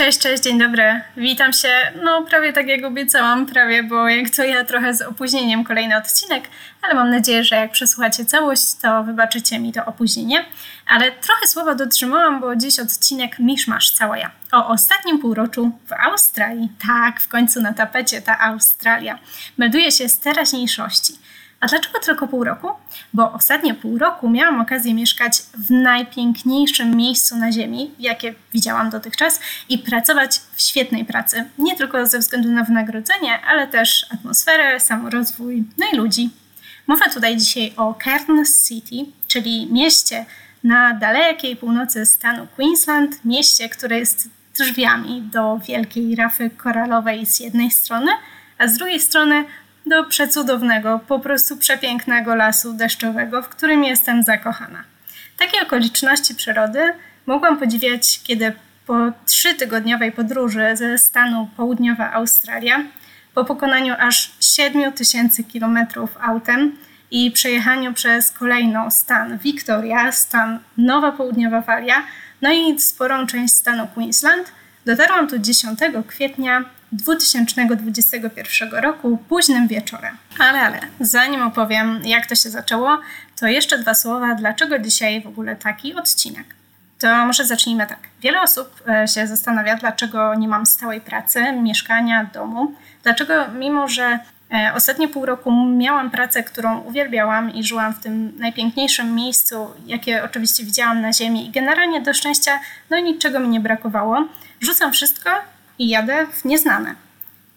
Cześć, cześć, dzień dobry. Witam się, no prawie tak jak obiecałam, prawie, bo jak to ja trochę z opóźnieniem kolejny odcinek, ale mam nadzieję, że jak przesłuchacie całość, to wybaczycie mi to opóźnienie. Ale trochę słowa dotrzymałam, bo dziś odcinek Miszmasz cała ja. O ostatnim półroczu w Australii. Tak, w końcu na tapecie ta Australia. Melduje się z teraźniejszości. A dlaczego tylko pół roku? Bo ostatnie pół roku miałam okazję mieszkać w najpiękniejszym miejscu na Ziemi, jakie widziałam dotychczas, i pracować w świetnej pracy. Nie tylko ze względu na wynagrodzenie, ale też atmosferę, samorozwój, no i ludzi. Mowa tutaj dzisiaj o Cairns City, czyli mieście na dalekiej północy stanu Queensland, mieście, które jest drzwiami do wielkiej rafy koralowej z jednej strony, a z drugiej strony do przecudownego, po prostu przepięknego lasu deszczowego, w którym jestem zakochana. Takie okoliczności przyrody mogłam podziwiać, kiedy po trzytygodniowej podróży ze stanu południowa Australia, po pokonaniu aż 7000 kilometrów autem i przejechaniu przez kolejną stan Victoria, stan Nowa Południowa Walia, no i sporą część stanu Queensland, dotarłam tu 10 kwietnia 2021 roku późnym wieczorem. Ale, ale, zanim opowiem, jak to się zaczęło, to jeszcze dwa słowa, dlaczego dzisiaj w ogóle taki odcinek. To może zacznijmy tak. Wiele osób e, się zastanawia, dlaczego nie mam stałej pracy, mieszkania, domu. Dlaczego, mimo że e, ostatnie pół roku miałam pracę, którą uwielbiałam i żyłam w tym najpiękniejszym miejscu, jakie oczywiście widziałam na Ziemi, i generalnie do szczęścia, no niczego mi nie brakowało. Rzucam wszystko i jadę w nieznane.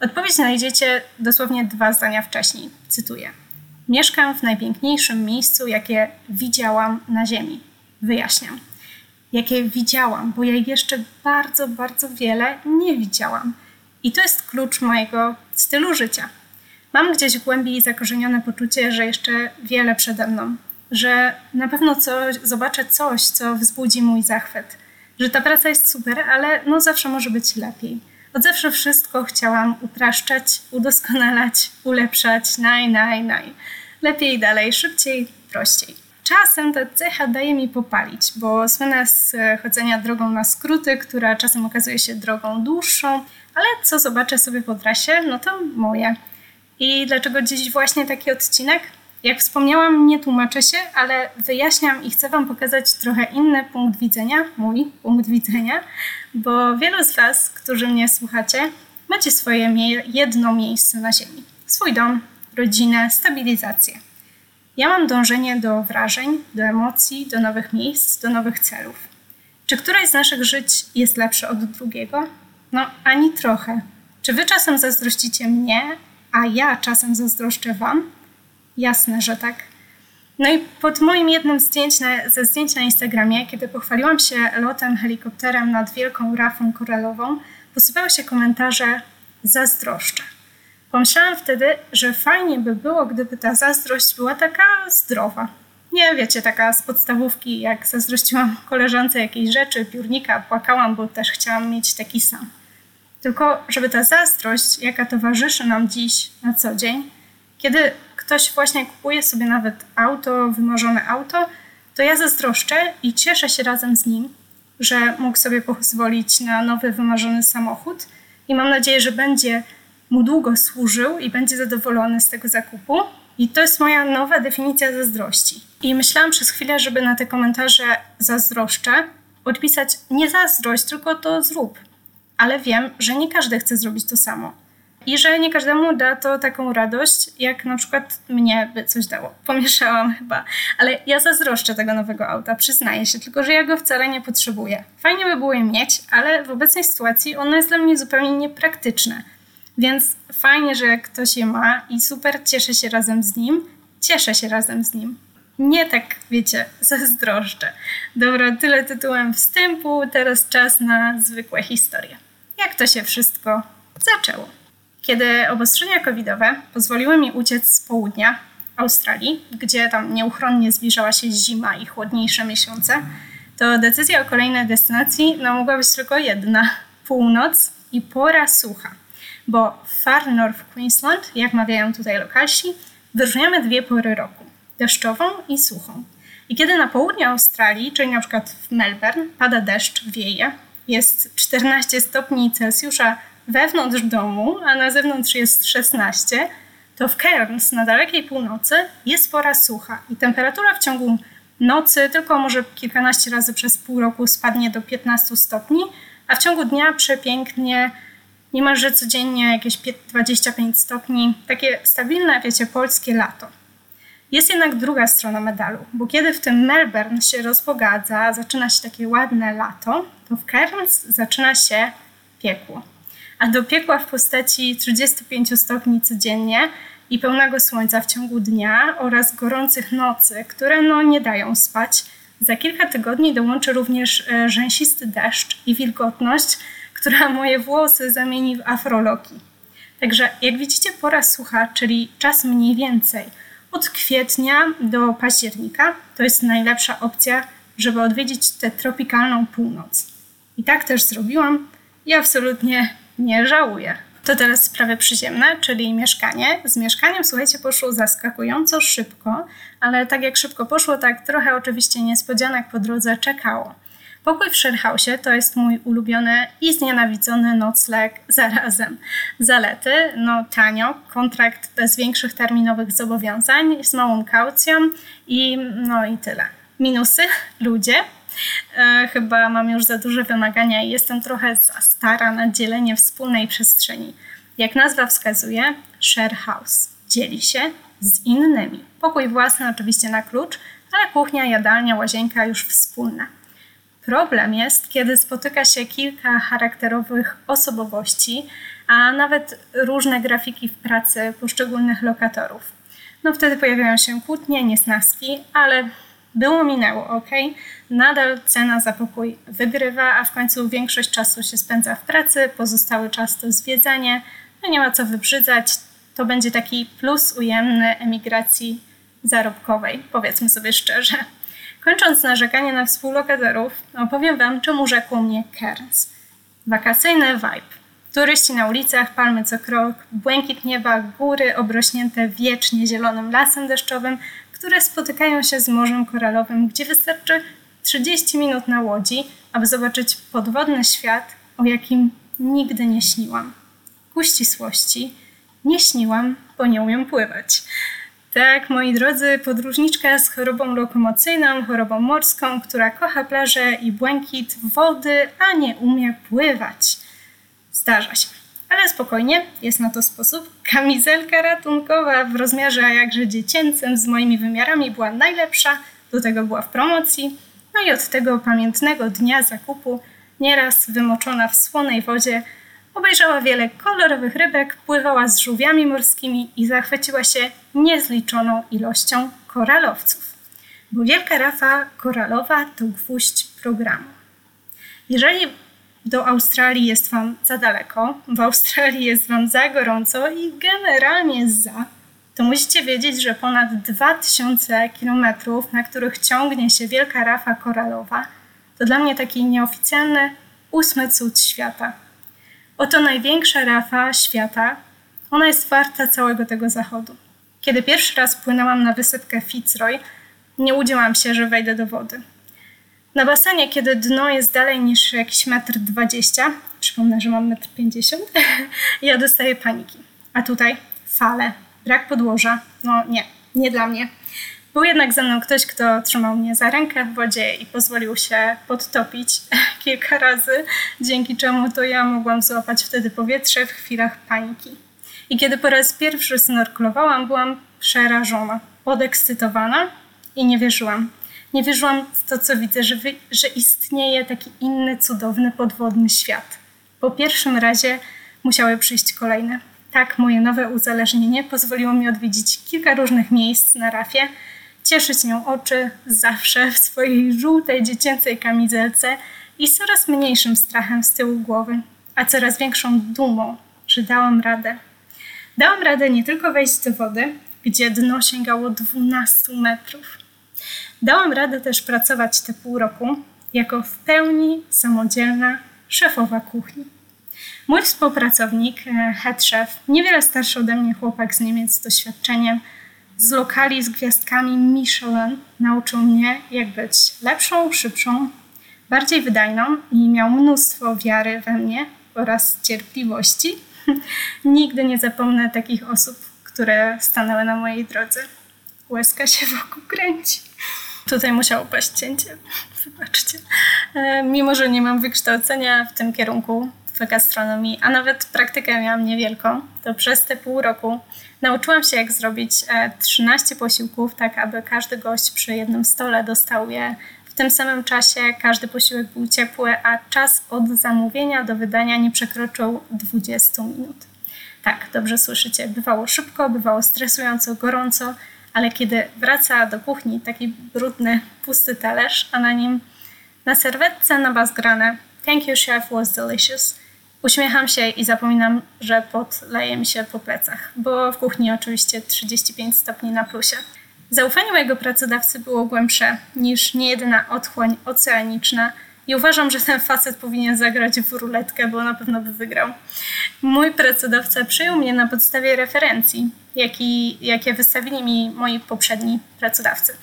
Odpowiedź znajdziecie dosłownie dwa zdania wcześniej. Cytuję. Mieszkam w najpiękniejszym miejscu, jakie widziałam na Ziemi. Wyjaśniam. Jakie widziałam, bo ja jeszcze bardzo, bardzo wiele nie widziałam. I to jest klucz mojego stylu życia. Mam gdzieś w głębi zakorzenione poczucie, że jeszcze wiele przede mną, że na pewno coś, zobaczę coś, co wzbudzi mój zachwyt, że ta praca jest super, ale no zawsze może być lepiej od zawsze wszystko chciałam upraszczać, udoskonalać, ulepszać, naj, naj, naj. Lepiej, dalej, szybciej, prościej. Czasem ta cecha daje mi popalić, bo słynę z chodzenia drogą na skróty, która czasem okazuje się drogą dłuższą, ale co zobaczę sobie po trasie, no to moje. I dlaczego dziś właśnie taki odcinek? Jak wspomniałam, nie tłumaczę się, ale wyjaśniam i chcę Wam pokazać trochę inny punkt widzenia, mój punkt widzenia, bo wielu z Was, którzy mnie słuchacie, macie swoje mie jedno miejsce na Ziemi. Swój dom, rodzinę, stabilizację. Ja mam dążenie do wrażeń, do emocji, do nowych miejsc, do nowych celów. Czy któreś z naszych żyć jest lepsze od drugiego? No, ani trochę. Czy Wy czasem zazdrościcie mnie, a ja czasem zazdroszczę Wam? Jasne, że tak. No i pod moim jednym zdjęć na, ze zdjęć na Instagramie, kiedy pochwaliłam się lotem helikopterem nad wielką rafą koralową, posypały się komentarze zazdroszczę. Pomyślałam wtedy, że fajnie by było, gdyby ta zazdrość była taka zdrowa. Nie wiecie, taka z podstawówki, jak zazdrościłam koleżance jakiejś rzeczy, piórnika, płakałam, bo też chciałam mieć taki sam. Tylko, żeby ta zazdrość, jaka towarzyszy nam dziś na co dzień, kiedy ktoś właśnie kupuje sobie nawet auto, wymarzone auto, to ja zazdroszczę i cieszę się razem z nim, że mógł sobie pozwolić na nowy, wymarzony samochód i mam nadzieję, że będzie mu długo służył i będzie zadowolony z tego zakupu. I to jest moja nowa definicja zazdrości. I myślałam przez chwilę, żeby na te komentarze zazdroszczę odpisać nie zazdrość, tylko to zrób. Ale wiem, że nie każdy chce zrobić to samo. I że nie każdemu da to taką radość, jak na przykład mnie by coś dało. Pomieszałam chyba. Ale ja zazdroszczę tego nowego auta, przyznaję się, tylko że ja go wcale nie potrzebuję. Fajnie by było je mieć, ale w obecnej sytuacji ono jest dla mnie zupełnie niepraktyczne. Więc fajnie, że ktoś je ma i super, cieszę się razem z nim. Cieszę się razem z nim. Nie tak, wiecie, zazdroszczę. Dobra, tyle tytułem wstępu, teraz czas na zwykłe historie. Jak to się wszystko zaczęło? Kiedy obostrzenia covidowe pozwoliły mi uciec z południa Australii, gdzie tam nieuchronnie zbliżała się zima i chłodniejsze miesiące, to decyzja o kolejnej destynacji no, mogła być tylko jedna: północ i pora sucha. Bo w Far North Queensland, jak mawiają tutaj lokalsi, wyróżniamy dwie pory roku: deszczową i suchą. I kiedy na południu Australii, czyli na przykład w Melbourne, pada deszcz, wieje, jest 14 stopni Celsjusza wewnątrz domu, a na zewnątrz jest 16, to w Cairns na dalekiej północy jest pora sucha i temperatura w ciągu nocy tylko może kilkanaście razy przez pół roku spadnie do 15 stopni, a w ciągu dnia przepięknie, niemalże codziennie jakieś 25 stopni, takie stabilne, wiecie, polskie lato. Jest jednak druga strona medalu, bo kiedy w tym Melbourne się rozpogadza, zaczyna się takie ładne lato, to w Cairns zaczyna się piekło. A do piekła w postaci 35 stopni codziennie i pełnego słońca w ciągu dnia oraz gorących nocy, które no nie dają spać, za kilka tygodni dołączy również e, rzęsisty deszcz i wilgotność, która moje włosy zamieni w afroloki. Także jak widzicie, pora sucha, czyli czas mniej więcej od kwietnia do października, to jest najlepsza opcja, żeby odwiedzić tę tropikalną północ. I tak też zrobiłam i absolutnie nie żałuję. To teraz sprawy przyziemne, czyli mieszkanie. Z mieszkaniem, słuchajcie, poszło zaskakująco szybko, ale tak jak szybko poszło, tak trochę oczywiście niespodzianek po drodze czekało. Pokój w Sherhausie to jest mój ulubiony i znienawidzony nocleg zarazem. Zalety, no tanio, kontrakt bez większych terminowych zobowiązań, z małą kaucją i no i tyle. Minusy, ludzie, chyba mam już za duże wymagania i jestem trochę za stara na dzielenie wspólnej przestrzeni. Jak nazwa wskazuje, share house dzieli się z innymi. Pokój własny oczywiście na klucz, ale kuchnia, jadalnia, łazienka już wspólna. Problem jest, kiedy spotyka się kilka charakterowych osobowości, a nawet różne grafiki w pracy poszczególnych lokatorów. No wtedy pojawiają się kłótnie, niesnaski, ale było minęło, ok? Nadal cena za pokój wygrywa, a w końcu większość czasu się spędza w pracy, pozostały czas to zwiedzanie, no nie ma co wybrzydzać. To będzie taki plus ujemny emigracji zarobkowej, powiedzmy sobie szczerze. Kończąc narzekanie na współlokatorów, opowiem Wam, czemu rzekło mnie Cairns. Wakacyjny vibe. Turyści na ulicach, palmy co krok, błękit nieba, góry obrośnięte wiecznie zielonym lasem deszczowym, które spotykają się z Morzem Koralowym, gdzie wystarczy 30 minut na łodzi, aby zobaczyć podwodny świat, o jakim nigdy nie śniłam. Ku ścisłości, nie śniłam, bo nie umiem pływać. Tak, moi drodzy, podróżniczka z chorobą lokomocyjną, chorobą morską, która kocha plażę i błękit wody, a nie umie pływać. Zdarza się. Ale spokojnie, jest na to sposób. Kamizelka ratunkowa w rozmiarze jakże dziecięcym z moimi wymiarami była najlepsza, do tego była w promocji. No i od tego pamiętnego dnia zakupu, nieraz wymoczona w słonej wodzie, obejrzała wiele kolorowych rybek, pływała z żółwiami morskimi i zachwyciła się niezliczoną ilością koralowców. Bo wielka rafa koralowa to gwóźdź programu. Jeżeli do Australii jest Wam za daleko, w Australii jest Wam za gorąco i generalnie za, to musicie wiedzieć, że ponad 2000 kilometrów, na których ciągnie się wielka rafa koralowa, to dla mnie taki nieoficjalny ósmy cud świata. Oto największa rafa świata. Ona jest warta całego tego zachodu. Kiedy pierwszy raz płynęłam na wysepkę Fitzroy, nie udziałam się, że wejdę do wody. Na basenie, kiedy dno jest dalej niż jakiś metr dwadzieścia, przypomnę, że mam metr pięćdziesiąt, ja dostaję paniki. A tutaj fale, brak podłoża, no nie, nie dla mnie. Był jednak ze mną ktoś, kto trzymał mnie za rękę w wodzie i pozwolił się podtopić kilka razy, dzięki czemu to ja mogłam złapać wtedy powietrze w chwilach paniki. I kiedy po raz pierwszy snorklowałam, byłam przerażona, podekscytowana i nie wierzyłam. Nie wierzyłam w to, co widzę, że, wy, że istnieje taki inny, cudowny, podwodny świat. Po pierwszym razie musiały przyjść kolejne. Tak, moje nowe uzależnienie pozwoliło mi odwiedzić kilka różnych miejsc na rafie, cieszyć nią oczy zawsze w swojej żółtej dziecięcej kamizelce i z coraz mniejszym strachem z tyłu głowy, a coraz większą dumą, że dałam radę. Dałam radę nie tylko wejść do wody, gdzie dno sięgało 12 metrów, Dałam radę też pracować te pół roku jako w pełni samodzielna szefowa kuchni. Mój współpracownik, e, head chef, niewiele starszy ode mnie chłopak z Niemiec z doświadczeniem, z lokali z gwiazdkami Michelin, nauczył mnie, jak być lepszą, szybszą, bardziej wydajną i miał mnóstwo wiary we mnie oraz cierpliwości. Nigdy nie zapomnę takich osób, które stanęły na mojej drodze. Łezka się wokół kręci. Tutaj musiało paść cięcie. Wybaczcie. E, mimo, że nie mam wykształcenia w tym kierunku, w gastronomii, a nawet praktykę miałam niewielką, to przez te pół roku nauczyłam się, jak zrobić 13 e, posiłków, tak aby każdy gość przy jednym stole dostał je w tym samym czasie, każdy posiłek był ciepły, a czas od zamówienia do wydania nie przekroczył 20 minut. Tak, dobrze słyszycie. Bywało szybko, bywało stresująco, gorąco, ale kiedy wraca do kuchni taki brudny, pusty talerz, a na nim na serwetce na bazgrane Thank you, chef, was delicious. Uśmiecham się i zapominam, że pot mi się po plecach, bo w kuchni oczywiście 35 stopni na plusie. Zaufanie mojego pracodawcy było głębsze niż niejedna otchłań oceaniczna i uważam, że ten facet powinien zagrać w ruletkę, bo na pewno by wygrał. Mój pracodawca przyjął mnie na podstawie referencji, jaki, jakie wystawili mi moi poprzedni pracodawcy.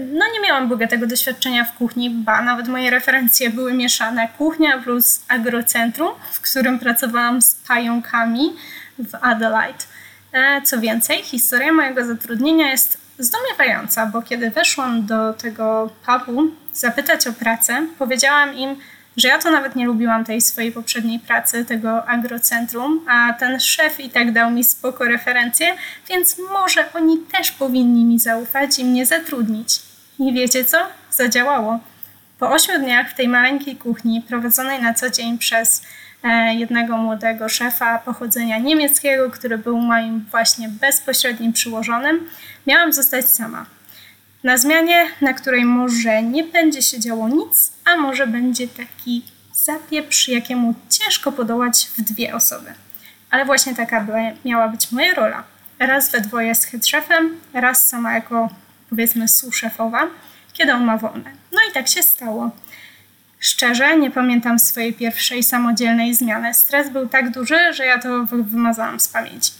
No nie miałam bogatego doświadczenia w kuchni, ba nawet moje referencje były mieszane. Kuchnia plus agrocentrum, w którym pracowałam z pająkami w Adelaide. E, co więcej, historia mojego zatrudnienia jest zdumiewająca, bo kiedy weszłam do tego pubu zapytać o pracę, powiedziałam im, że ja to nawet nie lubiłam tej swojej poprzedniej pracy, tego agrocentrum, a ten szef i tak dał mi spoko referencje, więc może oni też powinni mi zaufać i mnie zatrudnić. I wiecie co? Zadziałało. Po ośmiu dniach w tej maleńkiej kuchni, prowadzonej na co dzień przez jednego młodego szefa pochodzenia niemieckiego, który był moim właśnie bezpośrednim przyłożonym, miałam zostać sama. Na zmianie, na której może nie będzie się działo nic, a może będzie taki zapieprz, jakiemu ciężko podołać w dwie osoby. Ale właśnie taka miała być moja rola. Raz we dwoje z headchefem, raz sama jako powiedzmy sous-szefowa, kiedy on ma wolne. No i tak się stało. Szczerze, nie pamiętam swojej pierwszej samodzielnej zmiany. Stres był tak duży, że ja to wymazałam z pamięci.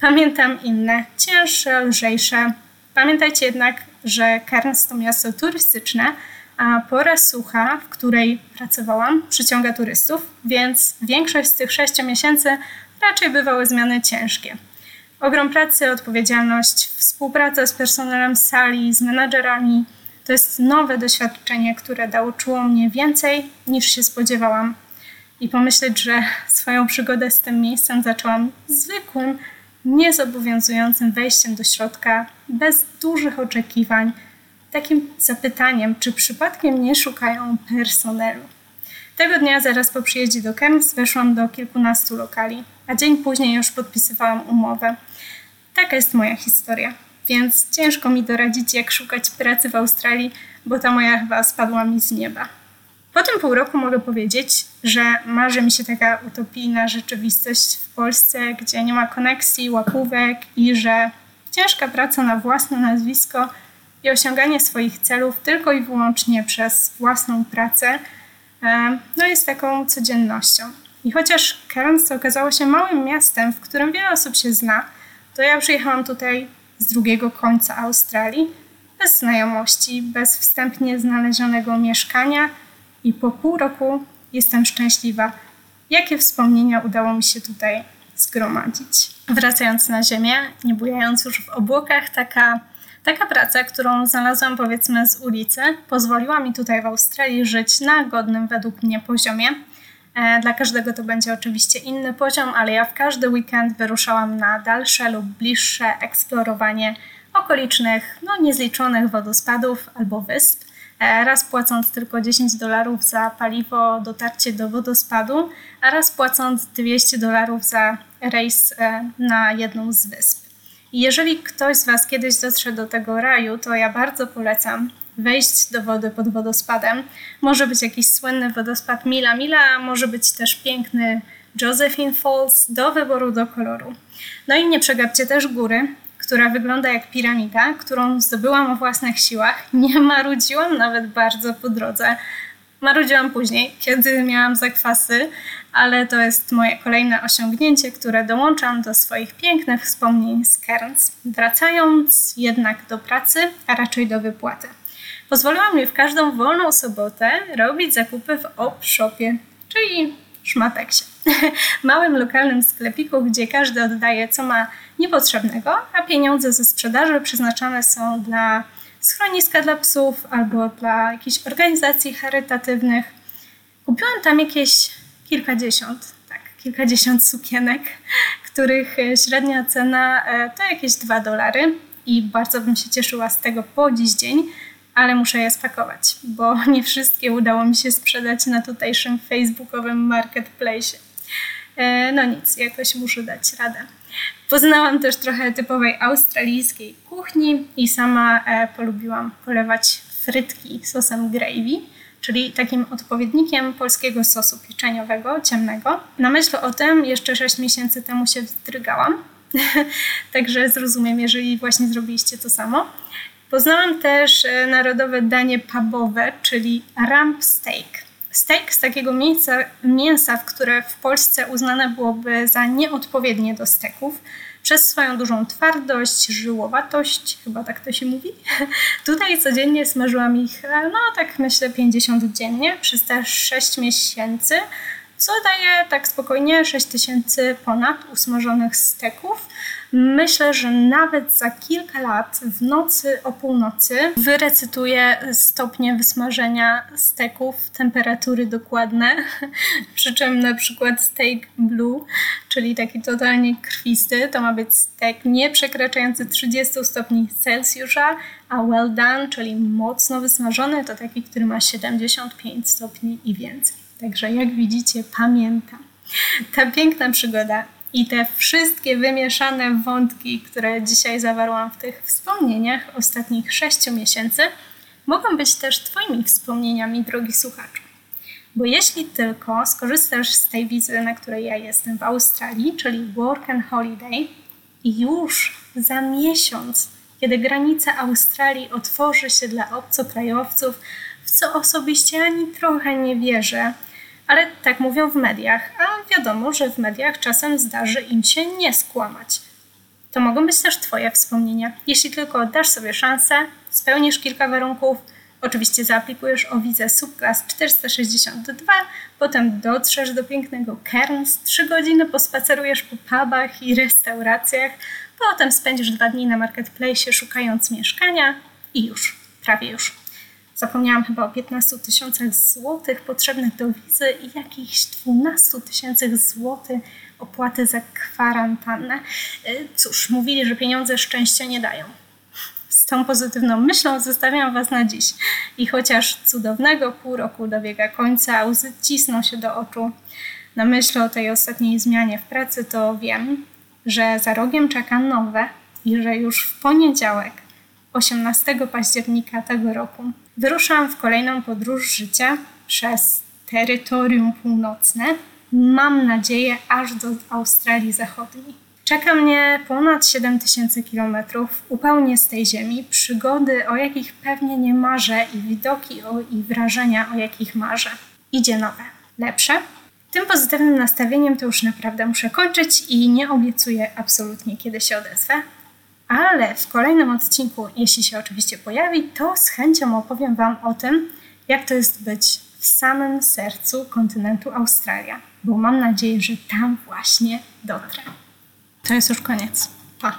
Pamiętam inne, cięższe, lżejsze. Pamiętajcie jednak, że Cairns to miasto turystyczne, a pora sucha, w której pracowałam, przyciąga turystów, więc większość z tych sześciu miesięcy raczej bywały zmiany ciężkie. Ogrom pracy, odpowiedzialność, współpraca z personelem sali, z menadżerami to jest nowe doświadczenie, które nauczyło mnie więcej niż się spodziewałam. I pomyśleć, że swoją przygodę z tym miejscem zaczęłam zwykłym, niezobowiązującym wejściem do środka, bez dużych oczekiwań, takim zapytaniem, czy przypadkiem nie szukają personelu. Tego dnia, zaraz po przyjeździe do Kems, weszłam do kilkunastu lokali, a dzień później już podpisywałam umowę. Taka jest moja historia, więc ciężko mi doradzić, jak szukać pracy w Australii, bo ta moja chyba spadła mi z nieba. Po tym pół roku mogę powiedzieć, że marzy mi się taka utopijna rzeczywistość w Polsce, gdzie nie ma koneksji, łapówek i że ciężka praca na własne nazwisko i osiąganie swoich celów tylko i wyłącznie przez własną pracę no jest taką codziennością. I chociaż Cairns okazało się małym miastem, w którym wiele osób się zna, to ja przyjechałam tutaj z drugiego końca Australii, bez znajomości, bez wstępnie znalezionego mieszkania i po pół roku jestem szczęśliwa, jakie wspomnienia udało mi się tutaj zgromadzić. Wracając na ziemię, nie bujając już w obłokach, taka, taka praca, którą znalazłam powiedzmy z ulicy, pozwoliła mi tutaj w Australii żyć na godnym według mnie poziomie. E, dla każdego to będzie oczywiście inny poziom, ale ja w każdy weekend wyruszałam na dalsze lub bliższe eksplorowanie okolicznych, no niezliczonych wodospadów albo wysp. E, raz płacąc tylko 10 dolarów za paliwo, dotarcie do wodospadu, a raz płacąc 200 dolarów za rejs e, na jedną z wysp. Jeżeli ktoś z Was kiedyś dotrze do tego raju, to ja bardzo polecam wejść do wody pod wodospadem. Może być jakiś słynny wodospad Mila Mila, może być też piękny Josephine Falls, do wyboru, do koloru. No i nie przegapcie też góry, która wygląda jak piramida, którą zdobyłam o własnych siłach. Nie marudziłam nawet bardzo po drodze. Marudziłam później, kiedy miałam zakwasy, ale to jest moje kolejne osiągnięcie, które dołączam do swoich pięknych wspomnień z Cairns, wracając jednak do pracy, a raczej do wypłaty. Pozwoliła mi w każdą wolną sobotę robić zakupy w op-shopie, czyli szmateksie. Małym lokalnym sklepiku, gdzie każdy oddaje co ma niepotrzebnego, a pieniądze ze sprzedaży przeznaczane są dla schroniska dla psów albo dla jakichś organizacji charytatywnych. Kupiłam tam jakieś kilkadziesiąt, tak, kilkadziesiąt sukienek, których średnia cena e, to jakieś 2 dolary i bardzo bym się cieszyła z tego po dziś dzień, ale muszę je spakować, bo nie wszystkie udało mi się sprzedać na tutejszym facebookowym marketplace. E, no nic, jakoś muszę dać radę. Poznałam też trochę typowej australijskiej kuchni i sama e, polubiłam polewać frytki sosem gravy, czyli takim odpowiednikiem polskiego sosu pieczeniowego, ciemnego. Na myśl o tym jeszcze 6 miesięcy temu się wzdrygałam, także zrozumiem, jeżeli właśnie zrobiliście to samo. Poznałam też e, narodowe danie pubowe, czyli rump steak. Steak z takiego mięsa, w które w Polsce uznane byłoby za nieodpowiednie do steków, przez swoją dużą twardość, żyłowatość, chyba tak to się mówi. Tutaj codziennie smażyłam ich, e, no tak myślę, 50 dziennie przez te 6 miesięcy, co daje tak spokojnie 6000 ponad usmażonych steków. Myślę, że nawet za kilka lat w nocy o północy wyrecytuję stopnie wysmażenia steków, temperatury dokładne, przy czym na przykład steak blue, czyli taki totalnie krwisty, to ma być steak nie przekraczający 30 stopni Celsjusza, a well done, czyli mocno wysmażony, to taki, który ma 75 stopni i więcej. Także jak widzicie, pamiętam. Ta piękna przygoda i te wszystkie wymieszane wątki, które dzisiaj zawarłam w tych wspomnieniach ostatnich sześciu miesięcy, mogą być też Twoimi wspomnieniami, drogi słuchaczu. Bo jeśli tylko skorzystasz z tej wizy, na której ja jestem w Australii, czyli Work and Holiday, i już za miesiąc, kiedy granica Australii otworzy się dla obcokrajowców, w co osobiście ani trochę nie wierzę, ale tak mówią w mediach, a wiadomo, że w mediach czasem zdarzy im się nie skłamać. To mogą być też Twoje wspomnienia. Jeśli tylko dasz sobie szansę, spełnisz kilka warunków, oczywiście zaaplikujesz o wizę subclass 462, potem dotrzesz do pięknego Cairns, trzy godziny pospacerujesz po pubach i restauracjach, potem spędzisz dwa dni na marketplace szukając mieszkania i już, prawie już. Zapomniałam chyba o 15 tysiącach złotych potrzebnych do wizy i jakichś 12 tysięcy złotych opłaty za kwarantannę. Y, cóż, mówili, że pieniądze szczęścia nie dają. Z tą pozytywną myślą zostawiam Was na dziś. I chociaż cudownego pół roku dobiega końca, łzy cisną się do oczu na myśl o tej ostatniej zmianie w pracy, to wiem, że za rogiem czeka nowe i że już w poniedziałek 18 października tego roku wyruszam w kolejną podróż życia przez terytorium północne. Mam nadzieję, aż do Australii Zachodniej. Czeka mnie ponad 7000 km z tej ziemi, przygody, o jakich pewnie nie marzę i widoki o, i wrażenia, o jakich marzę. Idzie nowe, lepsze. Tym pozytywnym nastawieniem to już naprawdę muszę kończyć i nie obiecuję absolutnie, kiedy się odezwę ale w kolejnym odcinku, jeśli się oczywiście pojawi, to z chęcią opowiem Wam o tym, jak to jest być w samym sercu kontynentu Australia, bo mam nadzieję, że tam właśnie dotrę. To jest już koniec. Pa!